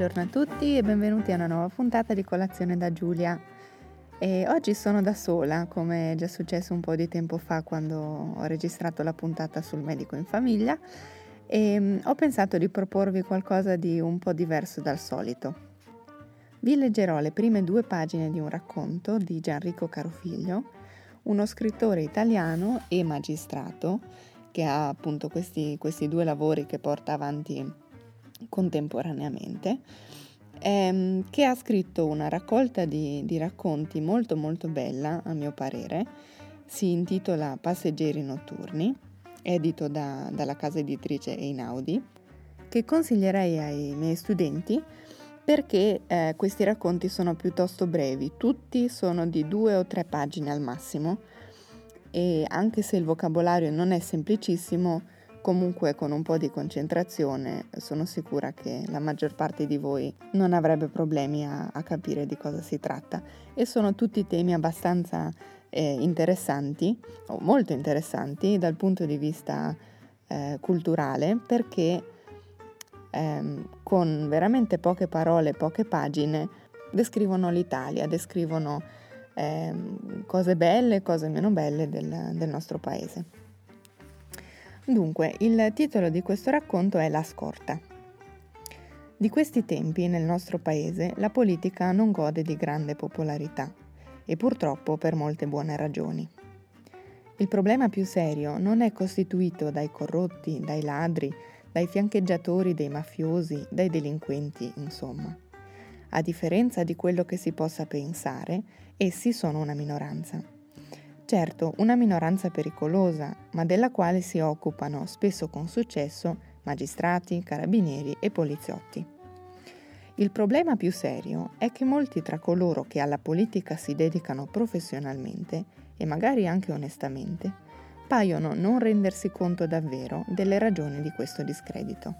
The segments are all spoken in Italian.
Buongiorno a tutti e benvenuti a una nuova puntata di Colazione da Giulia. E oggi sono da sola, come è già successo un po' di tempo fa quando ho registrato la puntata sul medico in famiglia e mm, ho pensato di proporvi qualcosa di un po' diverso dal solito. Vi leggerò le prime due pagine di un racconto di Gianrico Carofiglio, uno scrittore italiano e magistrato che ha appunto questi, questi due lavori che porta avanti contemporaneamente, ehm, che ha scritto una raccolta di, di racconti molto molto bella, a mio parere, si intitola Passeggeri notturni, edito da, dalla casa editrice Einaudi, che consiglierei ai miei studenti perché eh, questi racconti sono piuttosto brevi, tutti sono di due o tre pagine al massimo e anche se il vocabolario non è semplicissimo, Comunque con un po' di concentrazione sono sicura che la maggior parte di voi non avrebbe problemi a, a capire di cosa si tratta e sono tutti temi abbastanza eh, interessanti o molto interessanti dal punto di vista eh, culturale perché ehm, con veramente poche parole, poche pagine descrivono l'Italia, descrivono ehm, cose belle, cose meno belle del, del nostro paese. Dunque, il titolo di questo racconto è La scorta. Di questi tempi nel nostro paese la politica non gode di grande popolarità e purtroppo per molte buone ragioni. Il problema più serio non è costituito dai corrotti, dai ladri, dai fiancheggiatori dei mafiosi, dai delinquenti, insomma. A differenza di quello che si possa pensare, essi sono una minoranza. Certo, una minoranza pericolosa, ma della quale si occupano, spesso con successo, magistrati, carabinieri e poliziotti. Il problema più serio è che molti tra coloro che alla politica si dedicano professionalmente, e magari anche onestamente, paiono non rendersi conto davvero delle ragioni di questo discredito.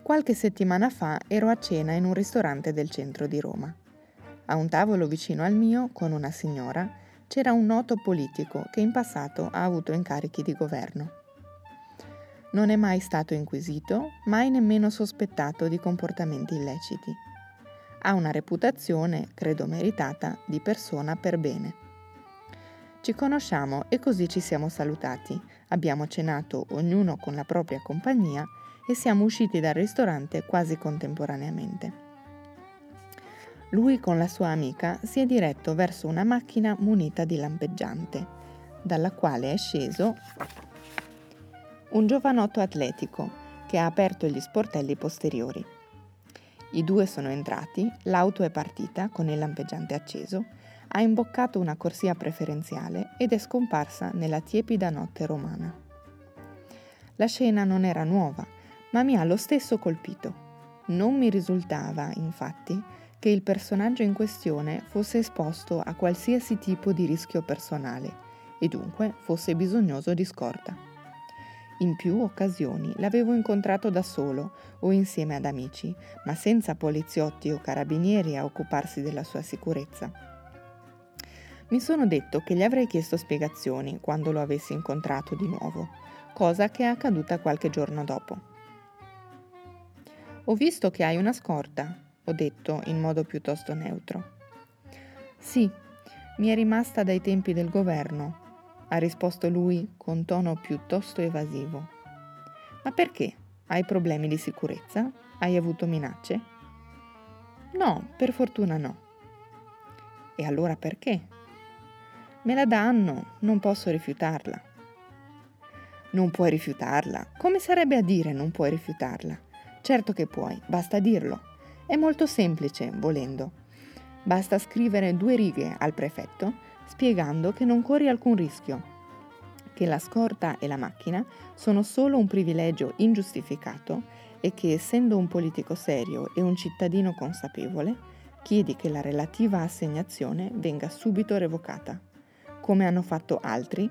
Qualche settimana fa ero a cena in un ristorante del centro di Roma. A un tavolo vicino al mio, con una signora, c'era un noto politico che in passato ha avuto incarichi di governo. Non è mai stato inquisito, mai nemmeno sospettato di comportamenti illeciti. Ha una reputazione, credo meritata, di persona per bene. Ci conosciamo e così ci siamo salutati, abbiamo cenato ognuno con la propria compagnia e siamo usciti dal ristorante quasi contemporaneamente. Lui con la sua amica si è diretto verso una macchina munita di lampeggiante, dalla quale è sceso un giovanotto atletico che ha aperto gli sportelli posteriori. I due sono entrati, l'auto è partita con il lampeggiante acceso, ha imboccato una corsia preferenziale ed è scomparsa nella tiepida notte romana. La scena non era nuova, ma mi ha lo stesso colpito. Non mi risultava, infatti, che il personaggio in questione fosse esposto a qualsiasi tipo di rischio personale e dunque fosse bisognoso di scorta. In più occasioni l'avevo incontrato da solo o insieme ad amici, ma senza poliziotti o carabinieri a occuparsi della sua sicurezza. Mi sono detto che gli avrei chiesto spiegazioni quando lo avessi incontrato di nuovo, cosa che è accaduta qualche giorno dopo. Ho visto che hai una scorta, ho detto in modo piuttosto neutro. Sì, mi è rimasta dai tempi del governo, ha risposto lui con tono piuttosto evasivo. Ma perché? Hai problemi di sicurezza? Hai avuto minacce? No, per fortuna no. E allora perché? Me la danno, non posso rifiutarla. Non puoi rifiutarla? Come sarebbe a dire non puoi rifiutarla? Certo che puoi, basta dirlo. È molto semplice, volendo. Basta scrivere due righe al prefetto spiegando che non corri alcun rischio, che la scorta e la macchina sono solo un privilegio ingiustificato e che essendo un politico serio e un cittadino consapevole, chiedi che la relativa assegnazione venga subito revocata, come hanno fatto altri,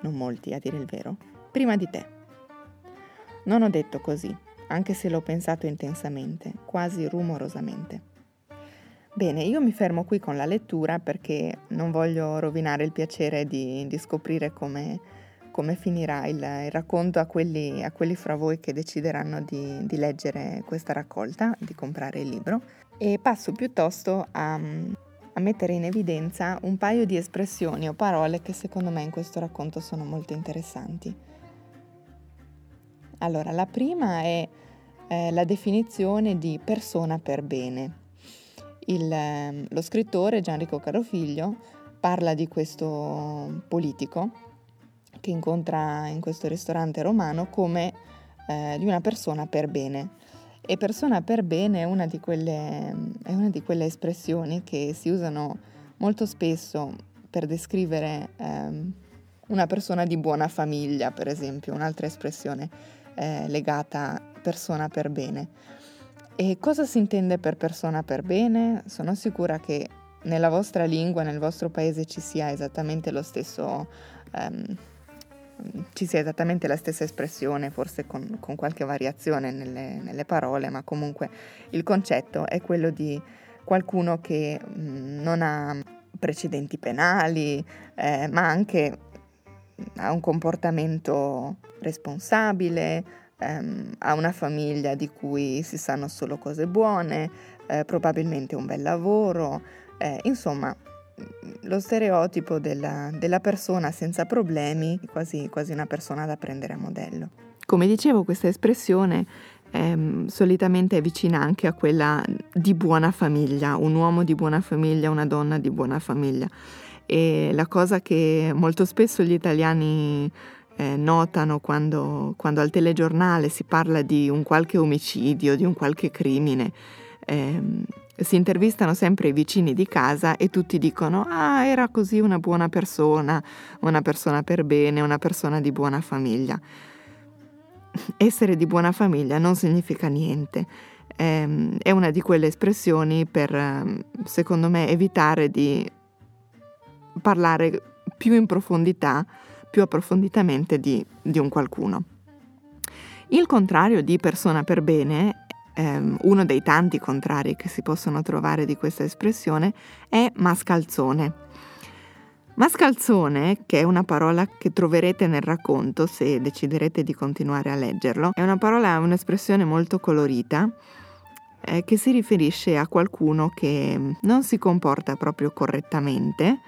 non molti a dire il vero, prima di te. Non ho detto così, anche se l'ho pensato intensamente, quasi rumorosamente. Bene, io mi fermo qui con la lettura perché non voglio rovinare il piacere di, di scoprire come, come finirà il, il racconto a quelli, a quelli, fra voi che decideranno di, di, leggere questa raccolta, di comprare il libro, e passo piuttosto a, a mettere in evidenza un paio di espressioni o parole che secondo me in questo racconto sono molto interessanti. Allora, la prima è eh, la definizione di persona per bene. Il, eh, lo scrittore Gianrico Carofiglio parla di questo politico che incontra in questo ristorante romano come eh, di una persona per bene. E persona per bene è una, quelle, è una di quelle espressioni che si usano molto spesso per descrivere ehm, una persona di buona famiglia, per esempio, un'altra espressione eh, legata persona per bene. E cosa si intende per persona per bene? Sono sicura che nella vostra lingua, nel vostro paese ci sia esattamente lo stesso, um, ci sia esattamente la stessa espressione, forse con, con qualche variazione nelle, nelle, parole, ma comunque il concetto è quello di qualcuno che mh, non ha precedenti penali, eh, ma anche ha un comportamento responsabile, ehm, ha una famiglia di cui si sanno solo cose buone, eh, probabilmente un bel lavoro, eh, insomma lo stereotipo della, della, persona senza problemi, quasi, quasi una persona da prendere a modello. Come dicevo, questa espressione ehm, solitamente è vicina anche a quella di buona famiglia, un uomo di buona famiglia, una donna di buona famiglia. E la cosa che molto spesso gli italiani eh, notano quando, quando, al telegiornale si parla di un qualche omicidio, di un qualche crimine, ehm, si intervistano sempre i vicini di casa e tutti dicono ah era così una buona persona, una persona per bene, una persona di buona famiglia. Essere di buona famiglia non significa niente, ehm, è una di quelle espressioni per, ehm, secondo me, evitare di parlare più in profondità, più approfonditamente di, di un qualcuno. Il contrario di persona per bene, ehm, uno dei tanti contrari che si possono trovare di questa espressione, è mascalzone. Mascalzone, che è una parola che troverete nel racconto se deciderete di continuare a leggerlo, è una parola, un'espressione molto colorita eh, che si riferisce a qualcuno che non si comporta proprio correttamente,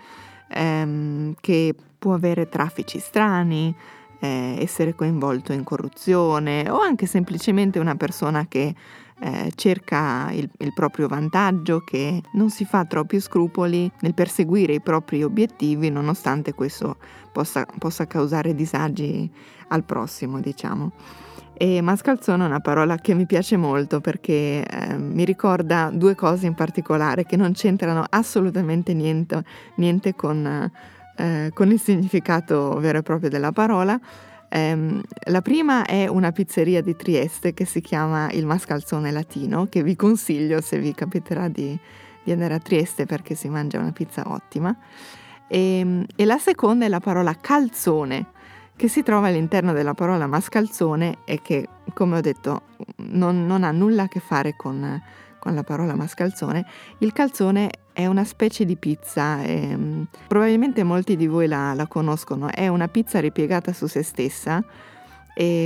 ehm, che può avere traffici strani, eh, essere coinvolto in corruzione o anche semplicemente una persona che eh, cerca il, il, proprio vantaggio, che non si fa troppi scrupoli nel perseguire i propri obiettivi nonostante questo possa, possa causare disagi al prossimo, diciamo. E mascalzone è una parola che mi piace molto perché eh, mi ricorda due cose in particolare che non c'entrano assolutamente niente, niente con, eh, con, il significato vero e proprio della parola. Eh, la prima è una pizzeria di Trieste che si chiama il Mascalzone Latino, che vi consiglio se vi capiterà di, di andare a Trieste perché si mangia una pizza ottima. E, ehm, e la seconda è la parola calzone che si trova all'interno della parola mascalzone e che, come ho detto, non, non ha nulla a che fare con, con, la parola mascalzone. Il calzone è una specie di pizza, e, mm, probabilmente molti di voi la, la, conoscono, è una pizza ripiegata su se stessa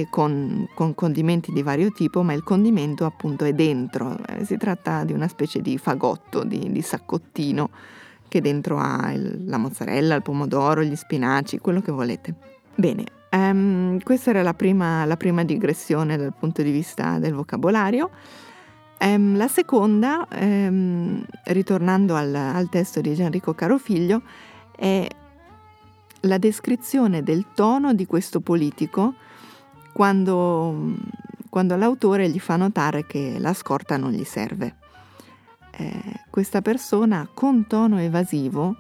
con, con, condimenti di vario tipo, ma il condimento appunto è dentro, eh, si tratta di una specie di fagotto, di, di saccottino che dentro ha il, la mozzarella, il pomodoro, gli spinaci, quello che volete. Bene, um, questa era la prima, la prima, digressione dal punto di vista del vocabolario. Um, la seconda, um, ritornando al, al, testo di Gianrico Carofiglio, è la descrizione del tono di questo politico quando, quando l'autore gli fa notare che la scorta non gli serve. Eh, questa persona con tono evasivo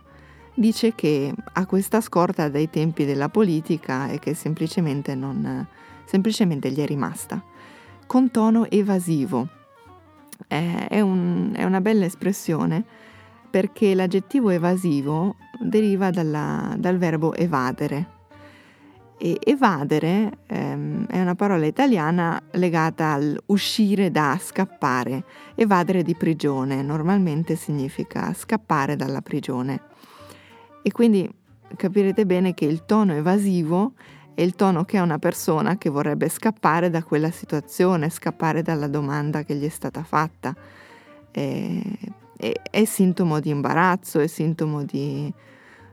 dice che ha questa scorta dai tempi della politica e che semplicemente, non, semplicemente gli è rimasta. Con tono evasivo. È, un, è una bella espressione perché l'aggettivo evasivo deriva dalla, dal verbo evadere. E evadere ehm, è una parola italiana legata al uscire da, scappare. Evadere di prigione normalmente significa scappare dalla prigione. E quindi capirete bene che il tono evasivo è il tono che ha una persona che vorrebbe scappare da quella situazione, scappare dalla domanda che gli è stata fatta. È, è, è sintomo di imbarazzo, è sintomo di,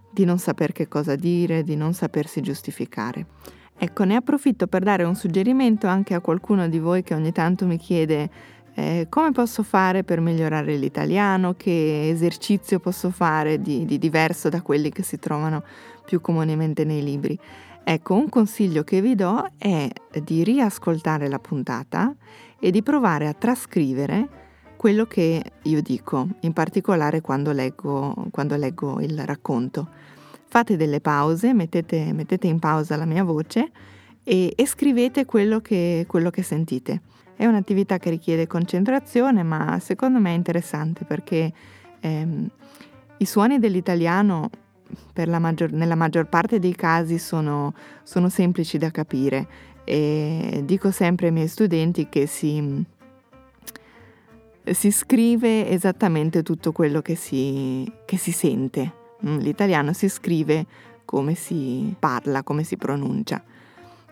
di non saper che cosa dire, di non sapersi giustificare. Ecco, ne approfitto per dare un suggerimento anche a qualcuno di voi che ogni tanto mi chiede eh, come posso fare per migliorare l'italiano, che esercizio posso fare di, di diverso da quelli che si trovano più comunemente nei libri. Ecco, un consiglio che vi do è di riascoltare la puntata e di provare a trascrivere quello che io dico, in particolare quando leggo, quando leggo il racconto fate delle pause, mettete, mettete in pausa la mia voce e, e scrivete quello che, quello che sentite. È un'attività che richiede concentrazione, ma secondo me è interessante perché ehm, i suoni dell'italiano maggior, nella maggior parte dei casi sono, sono, semplici da capire e dico sempre ai miei studenti che si, si scrive esattamente tutto quello che si, che si sente Mm, l'italiano si scrive come si parla, come si pronuncia.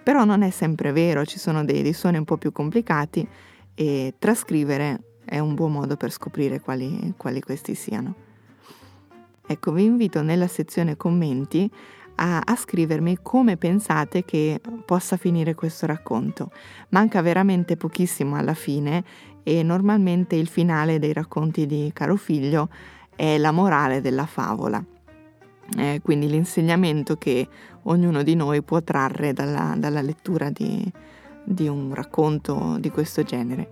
Però non è sempre vero, ci sono dei, dei suoni un po' più complicati e trascrivere è un buon modo per scoprire quali, quali questi siano. Ecco, vi invito nella sezione commenti a, a, scrivermi come pensate che possa finire questo racconto. Manca veramente pochissimo alla fine e normalmente il finale dei racconti di Caro Figlio è la morale della favola eh, quindi l'insegnamento che ognuno di noi può trarre dalla, dalla lettura di, di, un racconto di questo genere.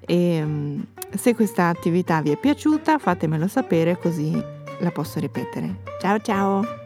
E, ehm, se questa attività vi è piaciuta fatemelo sapere così la posso ripetere. Ciao ciao!